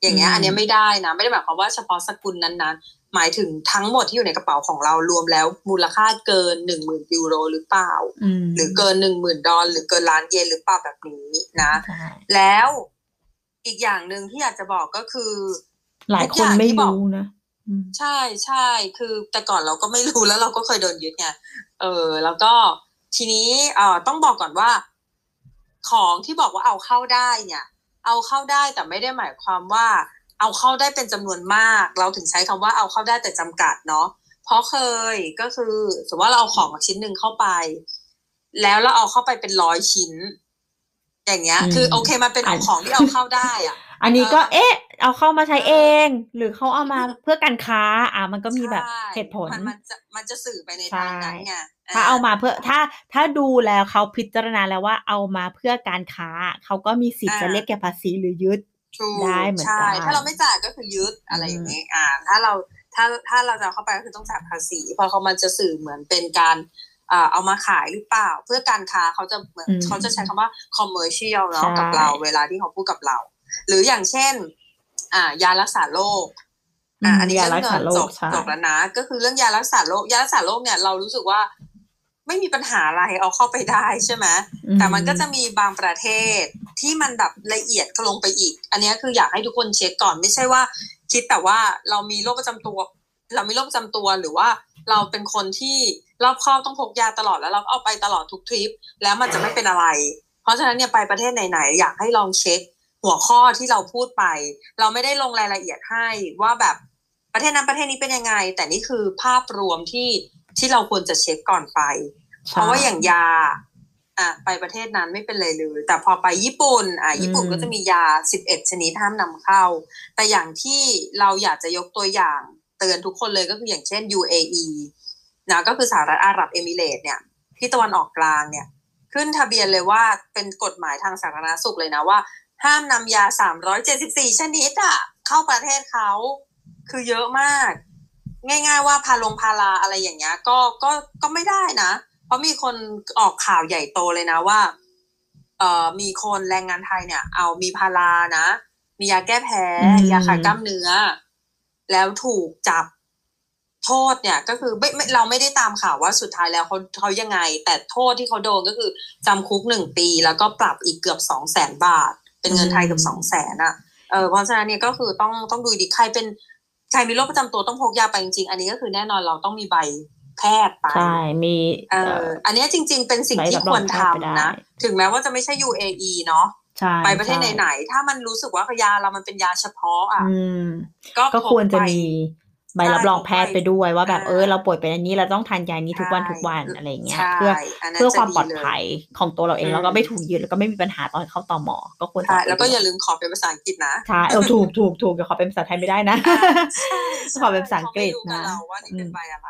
อย่างเงี้ยอันเนี้ยไม่ได้นะ ไม่ได้หมายความว่าเฉพาะสกุลนั้นๆ หมายถึงทั้งหมดที่อยู่ในกระเป๋าของเรารวมแล้วมูลค่าเกินหนึ่งหมื่นยูโรหรือเปล่าอืมหรือเกินหนึ่งหมื่นดอลหรือเกินล้านเยนหรือเปล่าแบบนี้นะใช่แล้วอีกอย่างหนึ่งที่อยากจะบอกก็คือ หลายคนไม่รู้นะอืมใช่ใช่คือแต่ก่อนเราก็ไม่รู้แล้วเราก็เคยโดนยึดไงเออ แล้วก็ ทีนี้เอ่อต้องบอกก่อนว่า ของที่บอกว่าเอาเข้าได้เนี่ย เอาเข้าได้แต่ไม่ได้หมายความว่า เอาเข้าได้เป็นจำนวนมาก เราถึงใช้คำว่าเอาเข้าได้แต่จำกัดเนาะเพราะเคยก็คือสมมติว่าเราเอาของมาชิ้นหนึ่งเข้าไป แล้วเราเอาเข้าไปเป็นร้อยชิ้น อย่างเงี้ย คือโอเคมันเป็นของที่เอาเข้าได้อะอันนี้ก็เออเอ๊ะ เอาเข้ามาใช้เอง หรือเขาเอามาเพื่อการค้า อะมันก็มีแบบใช่เหตุผลมันมันจะมันจะสื่อไปในใช่ทางนั้นไงถ้าเอามาเพื่อถ้าถ้าดูแล้วเขาพิจารณาแล้วว่าเอามาเพื่อการค้าเขาก็มีสิทธิ์จะเรียกเก็บภาษีหรือยึดถูกได้เหมือนกันใช่ถ้าเราไม่จ่ายก็คือยึดอะไรอย่างนี้อ่า ถ้าเราถ้าถ้าเราจะเอาเข้าไปก็คือต้องจ่ายภาษีเพราะเขามันจะสื่อเหมือนเป็นการอ่าเอามาขายหรือเปล่า เพื่อการค้าเขาจะเหมือนอืมเขาจะใช้คำว่า commercial เนาะใช่กับเรา เวลาที่เขาพูดกับเรา หรืออย่างเช่น อ่ายารักษาโรคอะอันนี้ยาเรื่รัอกงษาเงินโรจคบใช่จบแล้วนะก็คือเรื่องยารักษาโรคยารักษาโรคเนี่ยเรารู้สึกว่าไม่มีปัญหาอะไรเอาเข้าไปได้ใช่ไหมอืแต่มันก็จะมีบางประเทศที่มันแบบละเอียดลงไปอีก อันนี้คืออยากให้ทุกคนเช็คก่อนไม่ใช่ว่า คิดแต่ว่าเรามีโรคประจำตัว เรามีโรคประจำตัวหรือว่าเราเป็นคนที่รอบคอบต้องพกยาตลอดแล้วเราก็เอาไปตลอดทุกทริป แล้วมันจะไม่เป็นอะไร เพราะฉะนั้นเนี่ยไปประเทศไหนๆอยากให้ลองเช็ค หัวข้อที่เราพูดไป เราไม่ได้ลงรายละเอียดให้ว่าแบบประเทศนั้นประเทศนี้เป็นยังไง แต่นี่คือภาพรวมที่ที่เราควรจะเช็คก่อนไป เพราะว่าอย่างยาอะไปประเทศนั้นไม่เป็นไรเลย แต่พอไปญี่ปุ่นอะญี่ปุ่นอืมก็จะมียา 11 ชนิดห้ามนำเข้า แต่อย่างที่เราอยากจะยกตัวอย่างเตือนทุกคนเลยก็คืออย่างเช่น UAE นะก็คือสหรัฐอาหรับเอมิเรตส์เนี่ย ที่ตะวันออกกลางเนี่ย ขึ้นทะเบียนเลยว่าเป็นกฎหมายทางสาธารณสุขเลยนะว่า ห้ามนำยา 374 ชนิดอะเข้าประเทศเขาคือเยอะมาก ง่าย ๆ ว่าพาลงพาราอะไรอย่างเงี้ยก็ก็ก็ไม่ได้นะ เพราะมีคนออกข่าวใหญ่โตเลยนะว่าเอ่อมีคนแรงงานไทยเนี่ย เอามีพารานะ มียาแก้แพ้อืมยาคลายกล้ามเนื้อ แล้วถูกจับโทษเนี่ยก็คือไม่ไม่เราไม่ได้ตามข่าวว่าสุดท้ายแล้วเขาเขายังไง แต่โทษที่เขาโดนก็คือจำคุกหนึ่งปี แล้วก็ปรับอีกเกือบสองแสนบาท เป็นเงินไทยเกือบสองแสนอะเออเพราะฉะนั้นเนี่ยก็คือต้องต้องดูดีใครเป็นใครมีโรคประจำตัวต้องพกยาไปจริงๆ อันนี้ก็คือแน่นอนเราต้องมีใบแพทย์ไปใช่มีเอออันเนี้ยจริง ๆ เป็นสิ่งใบที่รับครวองรแพทำทย์ไปได้นะ ถึงแม้ว่าจะไม่ใช่ UAE เนาะใช่ไปประเทศใช่ไหนๆถ้ามันรู้สึกว่ายาเรามันเป็นยาเฉพาะอะอืมก็ก็พควรจะไปมี ใบรับรองแพทย์ไปด้วยว่าแบบอ่าเออเราป่วยเป็นอันนี้เราต้องทานยานี้ทุกวันใช่ทุกวันอะไรเงี้ยใช่เพื่ออันนั้นเพื่อความจะปลอดเยภัยของตัวเราเองอืมแล้วก็ไม่ถูกยึดแล้วก็ไม่มีปัญหาตอนเข้าต่อหมอ ก็ควรจะใช่ไปแล้วก็ด้วยอย่าลืมขอเป็นภาษาอังกฤษนะใช่เออถูกถูกถูกเดี๋ยวขอเป็นภาษาไทยไม่ได้นะขอเป็นภาษาอังกฤษเขาไม่รู้กันะบเราว่านี่เป็นใบอะไร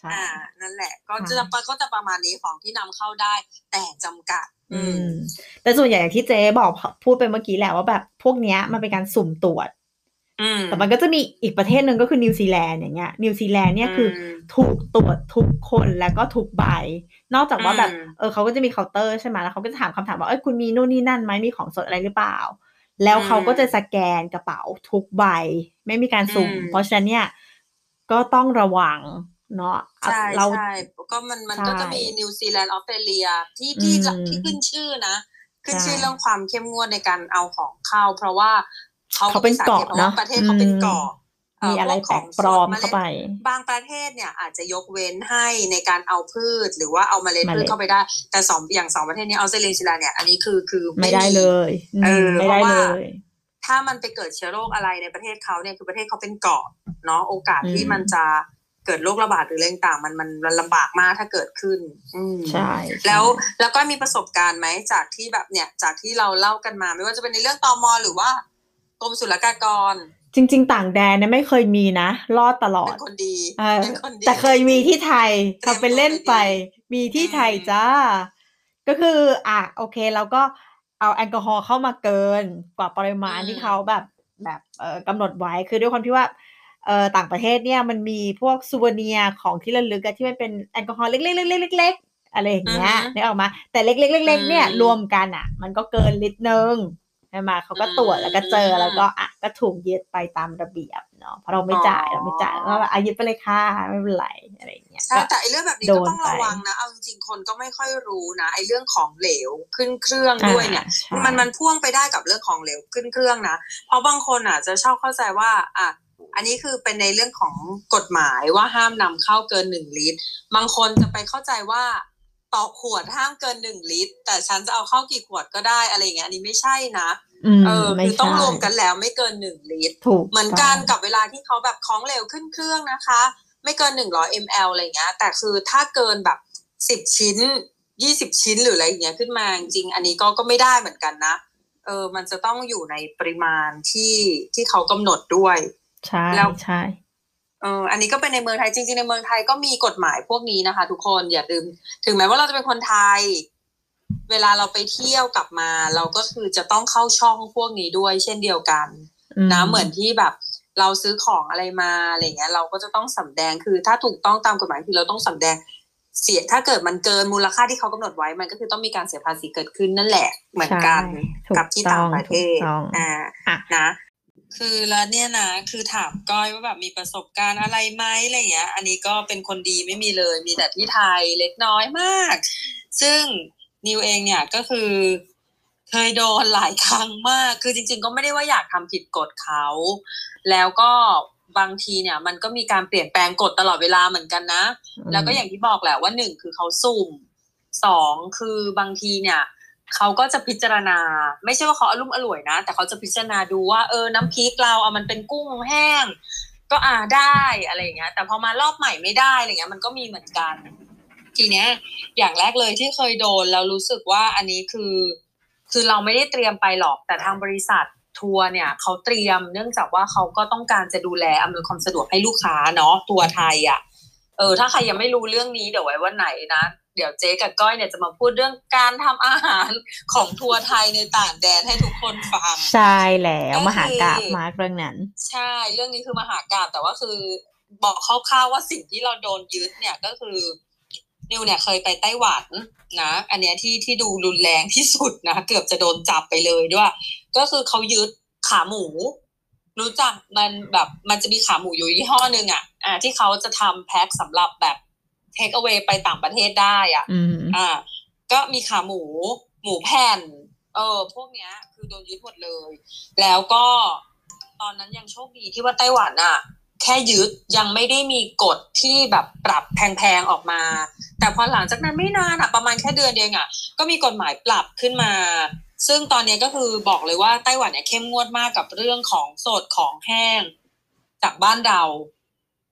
ใช่อ่านั่นแหละ ก็ค่ะจะก็จะประมาณนี้ของที่นำเข้าได้ แต่จำกัด อืมแต่ส่วนใหญ่อย่างที่เจ๊บอกพูดไปเมื่อกี้แหละว่าแบบพวกเนี้ยมันเป็นการสุ่มตรวจอืม แต่มันก็จะมีอีกประเทศหนึ่งก็คือนิวซีแลนด์อย่างเงี้ย นิวซีแลนด์เนี่ยคืออมถูกตรวจทุกคนแล้วก็ทุกใบ นอกจากว่าแบบอืมเออเขาก็จะมีเคาน์เตอร์ใช่ไหมแล้วเขาก็จะถามคำถามว่าเอ้ยคุณมีนู่นนี่นั่นไหมมีของสดอะไรหรือเปล่า แล้วเขาก็จะสแกนกระเป๋าทุกใบ ไม่มีการสุ่ม เพราะฉะนั้นเนี่ยก็ต้องระวังเนาะใช่เราใช่ก็มันมันใช่ก็จะมีนิวซีแลนด์ออสเตรเลียที่ที่อืมที่ขึ้นชื่อนะ ขึ้นใช่ชื่อเรื่องความเข้มงวดในการเอาของเข้า เพราะว่า เขาเขาเป็นเกาะพราะว่าเนอะประเทศเขาเป็นอืมเกาะเมีอะไรพวแปลกปลอมขงสดเข้าไป บางประเทศเนี่ยอาจจะยกเว้นให้ในการเอาพืช หรือว่าเอาเมล็ดเมล็ดพืชเข้าไปได้ แต่สองอย่างสองประเทศนี้ออสเตรเลียนิวซีแลนด์เนี่ยอันนี้คือคือไม่ได้เลยเออมไม่ได้เพราะเลว่ายถ้ามันไปเกิดเชื้อโรคอะไรในประเทศเขาเนี่ยคือประเทศเขาเป็นเกาะเนาะโอกาสอืมที่มันจะเกิดโรคระบาดหรืออะไรต่างๆมันมันมันลำบากมากถ้าเกิดขึ้น อืมใช่ใช่ แล้วแล้วก็มีประสบการณ์ไหมจากที่แบบเนี่ย จากที่เราเล่ากันมา ไม่ว่าจะเป็นในเรื่องตอมอหรือว่าก รมศุลกากร จริง ๆ ต่างแดนเนี่ยไม่เคยมีนะ รอดตลอเป็ดนคนดีเออเป็นคนดีแต่เคยมีที่ไทยเตรียมทำเป็นเล่นไปตัวไปดีมีที่ไทยอืมจ้า ก็คือ อะโอเคเราก็เอาแอลกอฮอล์เข้ามาเกินกว่าปริมาณที่เขาแบบแบบเอ่อกำหนดไว้คือด้วยความที่ว่าเอ่อต่างประเทศเนี่ยมันมีพวก souvenir ของที่ระลึกอะที่มันเป็นแอลกอฮอล์เล็กๆๆๆๆๆๆอะไรอย่างเงี้ยนึกออกมาแต่เล็กๆๆๆเนี่ยอืมรวมกันอะมันก็เกินลิตรนึงใช่ไหมเขาก็ตรวจแล้วก็เจออืมแล้วก็อะก็ถูกยึดไปตามระเบียบเนาะเพราะเราไม่จ่ายอ๋อเราไม่จ่ายแล้วก็อะยึดไปเลยค่ะไม่เป็นไรอะไรอย่างเงี้ยใช่ก็แต่ไอ้เรื่องแบบนี้โดก็นต้องระไปวังนะเอาจริงๆคนก็ไม่ค่อยรู้นะไอ้เรื่องของเหลวขึ้นเครื่องด้วยเนี่ยอ่าใช่มันมันพ่วงไปได้กับเรื่องของเหลวขึ้นเครื่องนะเพราะบางคนอะจะชอบเข้าใจว่าอะอันนี้คือเป็นในเรื่องของกฎหมายว่าห้ามนำเข้าเกินหนึ่งลิตร บางคนจะไปเข้าใจว่า ต่อขวดห้ามเกินหนึ่งลิตร แต่ฉันจะเอาเข้ากี่ขวดก็ได้อะไรอย่างเงี้ยอันนี้ไม่ใช่นะมเออไม่คือต้องใช่รวมกันแล้วไม่เกินหนึ่งลิตรถูกเหมือนกันกับเวลาที่เขาแบบของเหลวขึ้นเครื่องนะคะ ไม่เกินหนึ่งร้อยมลอะไรเงี้ยแต่คือถ้าเกินแบบสิบชิ้นยี่สิบชิ้นหรืออะไรอย่างเงี้ยขึ้นมาจริงๆอันนี้ก็ก็ไม่ได้เหมือนกันนะเออมันจะต้องอยู่ในปริมาณที่ที่เขากำหนดด้วย ใช่แล้วใช่เอออันนี้ก็เป็นในเมืองไทยจริงๆในเมืองไทยก็มีกฎหมายพวกนี้นะคะ ทุกคนอย่าลืมถึงแม้ว่าเราจะเป็นคนไทย เวลาเราไปเที่ยวกลับมา เราก็คือจะต้องเข้าช่องพวกนี้ด้วย เช่นเดียวกันนะเหมือนที่แบบ เราซื้อของอะไรมาอะไรเงี้ย เราก็จะต้องสำแดงคือถ้าถูกต้องตามกฎหมายคือเราต้องสำแดงเสียถ้าเกิดมันเกินมูลค่าที่เขากำหนดไว้มันก็คือต้องมีการเสียภาษีเกิดขึ้นนั่นแหละ เหมือนกันใช่ถูกกับที่ต่างประเทศถูกต้องอ่าอะนะ คือแล้วเนี่ยนะคือถามก้อยว่าแบบมีประสบการณ์อะไรไหมอะไรเงี้ย อันนี้ก็เป็นคนดีไม่มีเลย มีแต่ที่ไทยเล็กน้อยมาก ซึ่งนิวเองเนี่ยก็คือเคยโดนหลายครั้งมาก คือจริง ๆ ก็ไม่ได้ว่าอยากทำผิดกฎเขา แล้วก็บางทีเนี่ย มันก็มีการเปลี่ยนแปลงกฎตลอดเวลาเหมือนกันนะ แล้วก็อย่างที่บอกแหละว่าหนึ่งคือเขาสุ่มสองคือบางทีเนี่ย เขาก็จะพิจารณา ไม่ใช่ว่าเขาอารมณ์อร่วยนะ แต่เขาจะพิจารณาดูว่าเออน้ำพริกเราเอามันเป็นกุ้งแห้ง ก็อ่าได้อะไรอย่างเงี้ย แต่พอมารอบใหม่ไม่ได้อะไรเงี้ย มันก็มีเหมือนกัน ทีเนี้ย อย่างแรกเลยที่เคยโดนแล้วรู้สึกว่าอันนี้คือ คือเราไม่ได้เตรียมไปหรอกแต่ทางบริษัททัวร์เนี่ยเขาเตรียมเนื่องจากว่าเขาก็ต้องการจะดูแลอำนวยความสะดวกให้ลูกค้าเนาะทัวร์ไทยอะเออถ้าใครยังไม่รู้เรื่องนี้เดี๋ยวไว้วันไหนนะ เดี๋ยวเจ๊กับก้อยเนี่ยจะมาพูดเรื่องการทำอาหารของทัวร์ไทยในต่างแดนให้ทุกคนฟัง ใช่แล้วก็คือมหากราบมากเรื่องนั้น ใช่เรื่องนี้คือมหากาบแต่ว่าคือบอกคร่าวๆว่าสิ่งที่เราโดนยึดเนี่ยก็คือนิวเนี่ยเคยไปไต้หวันนะ อันเนี้ยที่ที่ดูรุนแรงที่สุดนะเกือบจะโดนจับไปเลยด้วย ก็คือเขายึดขาหมู รู้จักมันแบบมันจะมีขาหมูอยู่ยี่ห้อหนึ่งอะอ่าที่เขาจะทำแพ็คสำหรับแบบ เทคเอา a y ไปต่างประเทศได้อะอืมอ่า ก็มีขาหมู หมูแผ่น เออ พวกเนี้ย คือโดนยึดหมดเลย แล้วก็ตอนนั้นยังโชคดีที่ว่าไต้หวันอะแค่ยึดยังไม่ได้มีกฎที่แบบปรับแพงๆออกมา แต่พอหลังจากนั้นไม่นานอะประมาณแค่เดือนเดียวอะก็มีกฎหมายปรับขึ้นมาซึ่งตอนนี้ก็คือบอกเลยว่าไต้หวันเนี่ยเข้มงวดมากกับเรื่องของสดของแห้ง จากบ้านเรา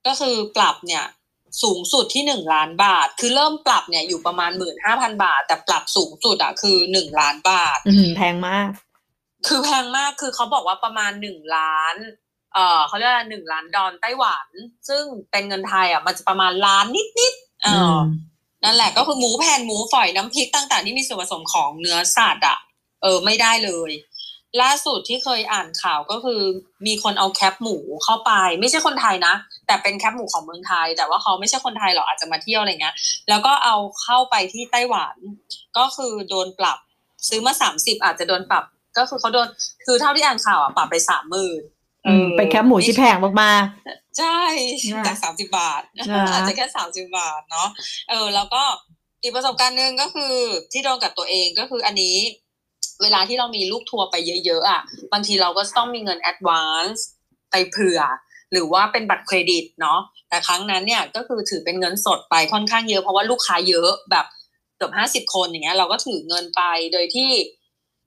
ก็คือปรับเนี่ย สูงสุดที่หนึ่งล้านบาท คือเริ่มปรับเนี่ยอยู่ประมาณหมื่นห้าพันบาท แต่ปรับสูงสุดอะคือหนึ่งล้านบาทอืมแพงมาก คือแพงมากคือเขาบอกว่าประมาณหนึ่งล้านเอ่อเขาเรียกว่าหนึ่งล้านดอลไต้หวัน ซึ่งเป็นเงินไทยอะมันจะประมาณล้านนิดๆเอออมนั่นแหละก็คือหมูแผ่นหมูฝอยน้ำพริกต่าง ๆ ที่มีส่วนผสมของเนื้อสัตว์อะเออไม่ได้เลย ล่าสุดที่เคยอ่านข่าวก็คือ มีคนเอาแคปหมูเข้าไป ไม่ใช่คนไทยนะ แต่เป็นแคปหมูของเมืองไทย แต่ว่าเขาไม่ใช่คนไทยหรอกอาจจะมาเที่ยวอะไรเงี้ยแล้วก็เอาเข้าไปที่ไต้หวัน ก็คือโดนปรับ ซื้อมาสามสิบอาจจะโดนปรับ ก็คือเขาโดนคือเท่าที่อ่านข่าวอะปรับไปสามหมื่นอืมเป็นแคบหมูที่แพงมากใช่อ่าจากสามสิบาทอ่าอาจจะแค่สามสิบาทเนาะเออ แล้วก็อีกประสบการณ์หนึ่งก็คือที่โดนกับตัวเองก็คืออันนี้ เวลาที่เรามีลูกทัวร์ไปเยอะๆอะบางทีเราก็ต้องมีเงิน advance ไปเผื่อ หรือว่าเป็นบัตรเครดิตเนาะแต่ครั้งนั้นเนี่ยก็คือถือเป็นเงินสดไปค่อนข้างเยอะเพราะว่าลูกค้าเยอะแบบเกือบห้าสิบคนอย่างเงี้ยเราก็ถือเงินไปโดยที่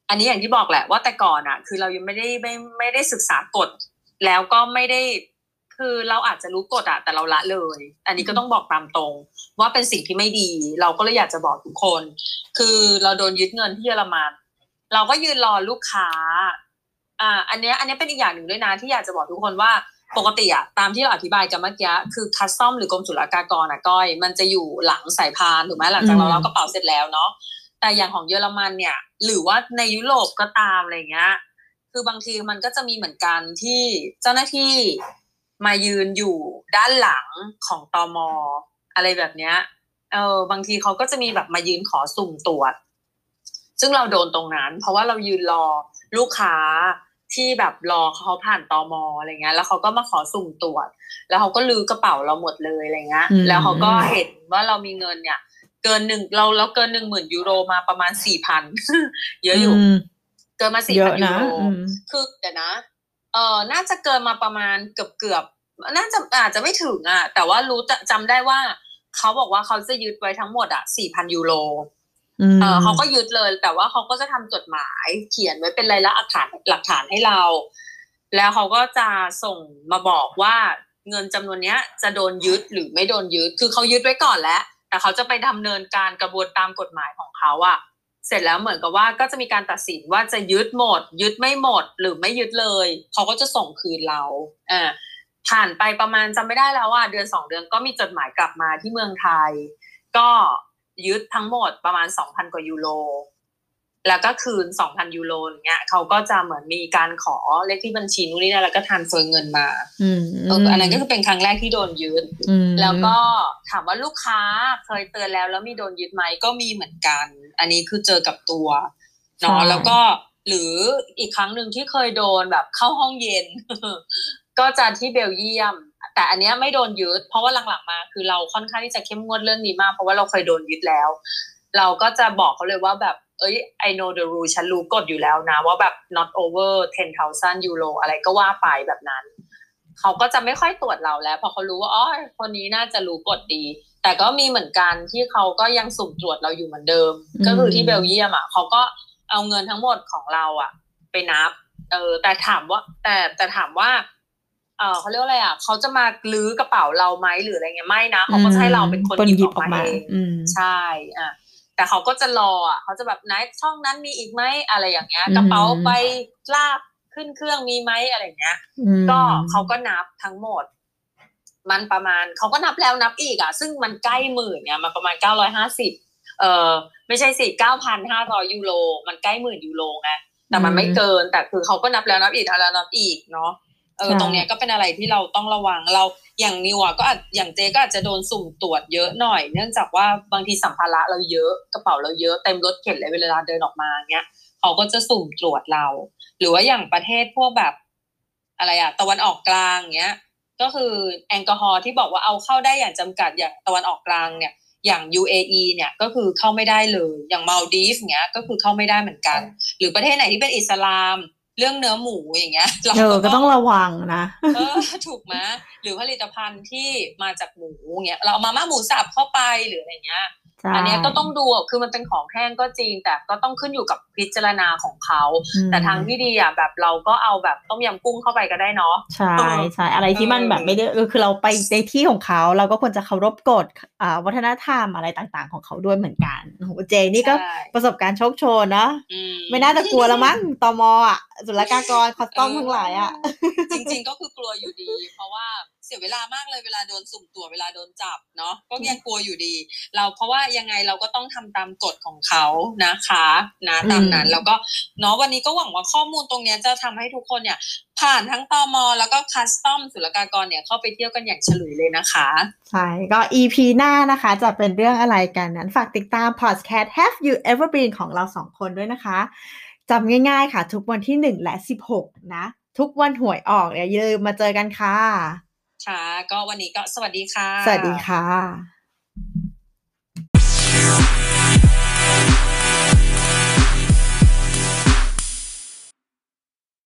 อันนี้อย่างที่บอกแหละว่าแต่ก่อนอะ คือเรายังไม่ได้ไม่ไม่ได้ศึกษากฎ แล้วก็ไม่ได้คือเราอาจจะรู้กฎอะแต่เราละเลย อันนี้ก็ต้องบอกตามตรง ว่าเป็นสิ่งที่ไม่ดี เราก็เลยอยากจะบอกทุกคน คือเราโดนยึดเงินที่เยอรมัน เราก็ยืนรอลูกค้า อ่า อันเนี้ย อันเนี้ยเป็นอีกอย่างหนึ่งด้วยนะที่อยากจะบอกทุกคนว่าปกติอะตามที่เราอธิบายกันเมื่อกี้คือคัสตอมหรือกรมศุลกากรอะก้อย มันจะอยู่หลังสายพานถูกไหมหลังจากเรารับกระเป๋าเสร็จแล้วเนาะแต่อย่างของเยอรมันเนี่ย หรือว่าในยุโรปก็ตามอะไรเงี้ยคือบางทีมันก็จะมีเหมือนกันที่เจ้าหน้าที่มายืนอยู่ด้านหลังของตอมอะไรแบบเนี้ยเออบางทีเขาก็จะมีแบบมายืนขอสุ่มตรวจ ซึ่งเราโดนตรงนั้น เพราะว่าเรายืนรอลูกค้าที่แบบรอเขาผ่านตอมอะไรเงี้ย แล้วเขาก็มาขอสุ่มตรวจ แล้วเขาก็ลือกระเป๋าเราหมดเลยอะไรเงี้ยอืมแล้วเขาก็เห็นว่าเรามีเงินเนี่ย เกินหนึ่งเราเราเกินหนึ่งหมื่นยูโรมาประมาณสี่พันๆเยอะอยู่มเกินมาสี่เยพัอะนยูนะโรอืมคือเดี๋ยวนะ เออน่าจะเกินมาประมาณเกือบเกือบๆน่าจะอาจจะไม่ถึงอะ แต่ว่ารู้จะจำได้ว่าเขาบอกว่าเขาจะยึดไว้ทั้งหมดอะสี่พันยูโรอืม เออเขาก็ยึดเลยแต่ว่าเขาก็จะทำจดหมายเขียนไว้เป็นลายลักษณ์หลักฐานหลักฐานให้เรา แล้วเขาก็จะส่งมาบอกว่าเงินจำนวนเนี้ย จะโดนยึดหรือไม่โดนยึดคือเขายึดไว้ก่อนแล้ว แต่เขาจะไปดำเนินการกระบวนตามกฎหมายของเขาอะเสร็จแล้วเหมือนกับว่าก็จะมีการตัดสินว่าจะยึดหมด ยึดไม่หมดหรือไม่ยึดเลย เขาก็จะส่งคืนเราอ่าผ่านไปประมาณจำไม่ได้แล้วว่าเดือนสองเดือนก็มีจดหมายกลับมาที่เมืองไทย ก็ ยึดทั้งหมดประมาณสองพันกว่ายูโรแล้วก็คืนสองพันยูโรอย่างเงี้ยเขาก็จะเหมือนมีการขอเลขที่บัญชีนู่นนี่นั่นแล้วก็ทานเฟิร์เงินมาอืมเอออันนั้นก็คือเป็นครั้งแรกที่โดนยึดอืมแล้วก็ถามว่าลูกค้าเคยเตือนแล้วแล้วมีโดนยึดไหมก็มีเหมือนกัน อันนี้คือเจอกับตัวเนาะใช่แล้วก็หรืออีกครั้งหนึ่งที่เคยโดนแบบเข้าห้องเย็น ก็จะที่เบลเยียม แต่อันเนี้ยไม่โดนยึด เพราะว่าหลังๆมา คือเราค่อนข้างที่จะเข้มงวดเรื่องนี้มาก เพราะว่าเราเคยโดนยึดแล้ว เราก็จะบอกเขาเลยว่าแบบ เอ้ย I know the rule ฉันรู้กฎอยู่แล้วนะ ว่าแบบ not over 10,000ยูโรอะไรก็ว่าไปแบบนั้น เขาก็จะไม่ค่อยตรวจเราแล้วเพราะเขารู้ว่าอ๋อคนนี้น่าจะรู้กฎดี แต่ก็มีเหมือนกันที่เขาก็ยังสุ่มตรวจเราอยู่เหมือนเดิมอืมก็คือที่เบลเยียมอะเขาก็เอาเงินทั้งหมดของเราอะ ไปนับ เออแต่ถามว่า แต่แต่ถามว่า เออเขาเรียกว่าอะไรอะเขาจะมาลื้อกระเป๋าเราไหมหรืออะไรเงี้ยไม่นะเขาก็จะให้เราเป็นคนหยิบออกมาเองอืมใช่อะแต่เขาก็จะรออะเขาจะแบบไหนช่องนั้นมีอีกไหมอะไรอย่างเงี้ยอืมกระเป๋าไปลากขึ้นเครื่องมีไหมอะไรอย่างเงี้ยอืมก็เขาก็นับทั้งหมด มันประมาณเขาก็นับแล้วนับอีกอะ ซึ่งมันใกล้หมื่นเนี่ยมันประมาณเก้าร้อยห้าสิบเออไม่ใช่สิเก้าพันห้าร้อยยูโรมันใกล้หมื่นยูโรไงแต่มันไม่เกินแต่คือเขาก็นับแล้วนับอีกนับแล้วนับอีกเนาะ เออใช่ตรงเนี้ยก็เป็นอะไรที่เราต้องระวังเราอย่างนิวอะก็อาจอย่างเจก็อาจจะโดนสุ่มตรวจเยอะหน่อย เนื่องจากว่าบางทีสัมภาระเราเยอะกระเป๋าเราเยอะเต็มรถเข็นเลยเวลาเดินออกมาเนี้ยเขาก็จะสุ่มตรวจเรา หรือว่าอย่างประเทศพวกแบบ อะไรอะตะวันออกกลางเงี้ย ก็คือแอลกอฮอล์ที่บอกว่าเอาเข้าได้อย่างจำกัดอย่างตะวันออกกลางเนี่ย อย่าง UAE เนี่ยก็คือเข้าไม่ได้เลย อย่างมาลดีฟเงี้ยก็คือเข้าไม่ได้เหมือนกัน หรือประเทศไหนที่เป็นอิสลาม เรื่องเนื้อหมูอย่างเงี้ยเราเออก็ต้องระวังนะเออถูกไหมหรือผลิตภัณฑ์ที่มาจากหมูเงี้ยเราเอามาม่าหมูสับเข้าไปหรืออะไรเงี้ยใช่ อันเนี้ยก็ต้องดูอะคือมันเป็นของแห้งก็จริง แต่ก็ต้องขึ้นอยู่กับพิจารณาของเขาอืมแต่ทางที่ดีอะแบบเราก็เอาแบบต้มยำกุ้งเข้าไปก็ได้เนาะใช่ใช่อะไรที่มันเออแบบไม่ได้เออคือเราไปในที่ของเขา เราก็ควรจะเคารพกฎอ่าวัฒนธรรมอะไรต่างๆ ของเขาด้วยเหมือนกันโอ้โหเจนี่ก็ใช่ประสบการณ์โชคโชนเนาะอืไม่น่าจะกลัวแล้วมั้งตมอะศุลกากรคอสตอมทั้งหลายอะจริง ๆ ก็คือกลัวอยู่ดี เพราะว่า เสียเวลามากเลยเวลาโดนสุ่มตรวจเวลาโดนจับเนาะก็ยังกลัวอยู่ดี เราเพราะว่ายังไงเราก็ต้องทำตามกฎของเขานะคะนะตามนั้นอืมแล้วก็เนาะวันนี้ก็หวังว่าข้อมูลตรงเนี้ยจะทำให้ทุกคนเนี่ย ผ่านทั้งตมแล้วก็คัสตอมศุลกากรเนี่ยเข้าไปเที่ยวกันอย่างฉลุยเลยนะคะใช่ก็ EP หน้านะคะ จะเป็นเรื่องอะไรกันนั้นฝากติดตาม podcast Have You Ever Been ของเราสองคนด้วยนะคะจำง่ายๆค่ะ ทุกวันที่ 1 และ 16 นะ ทุกวันหวยออกเนี่ยอย่าลืมมาเจอกันค่ะ ค่ะ ก็วันนี้ก็สวัสดีค่ะ สวัสดีค่ะ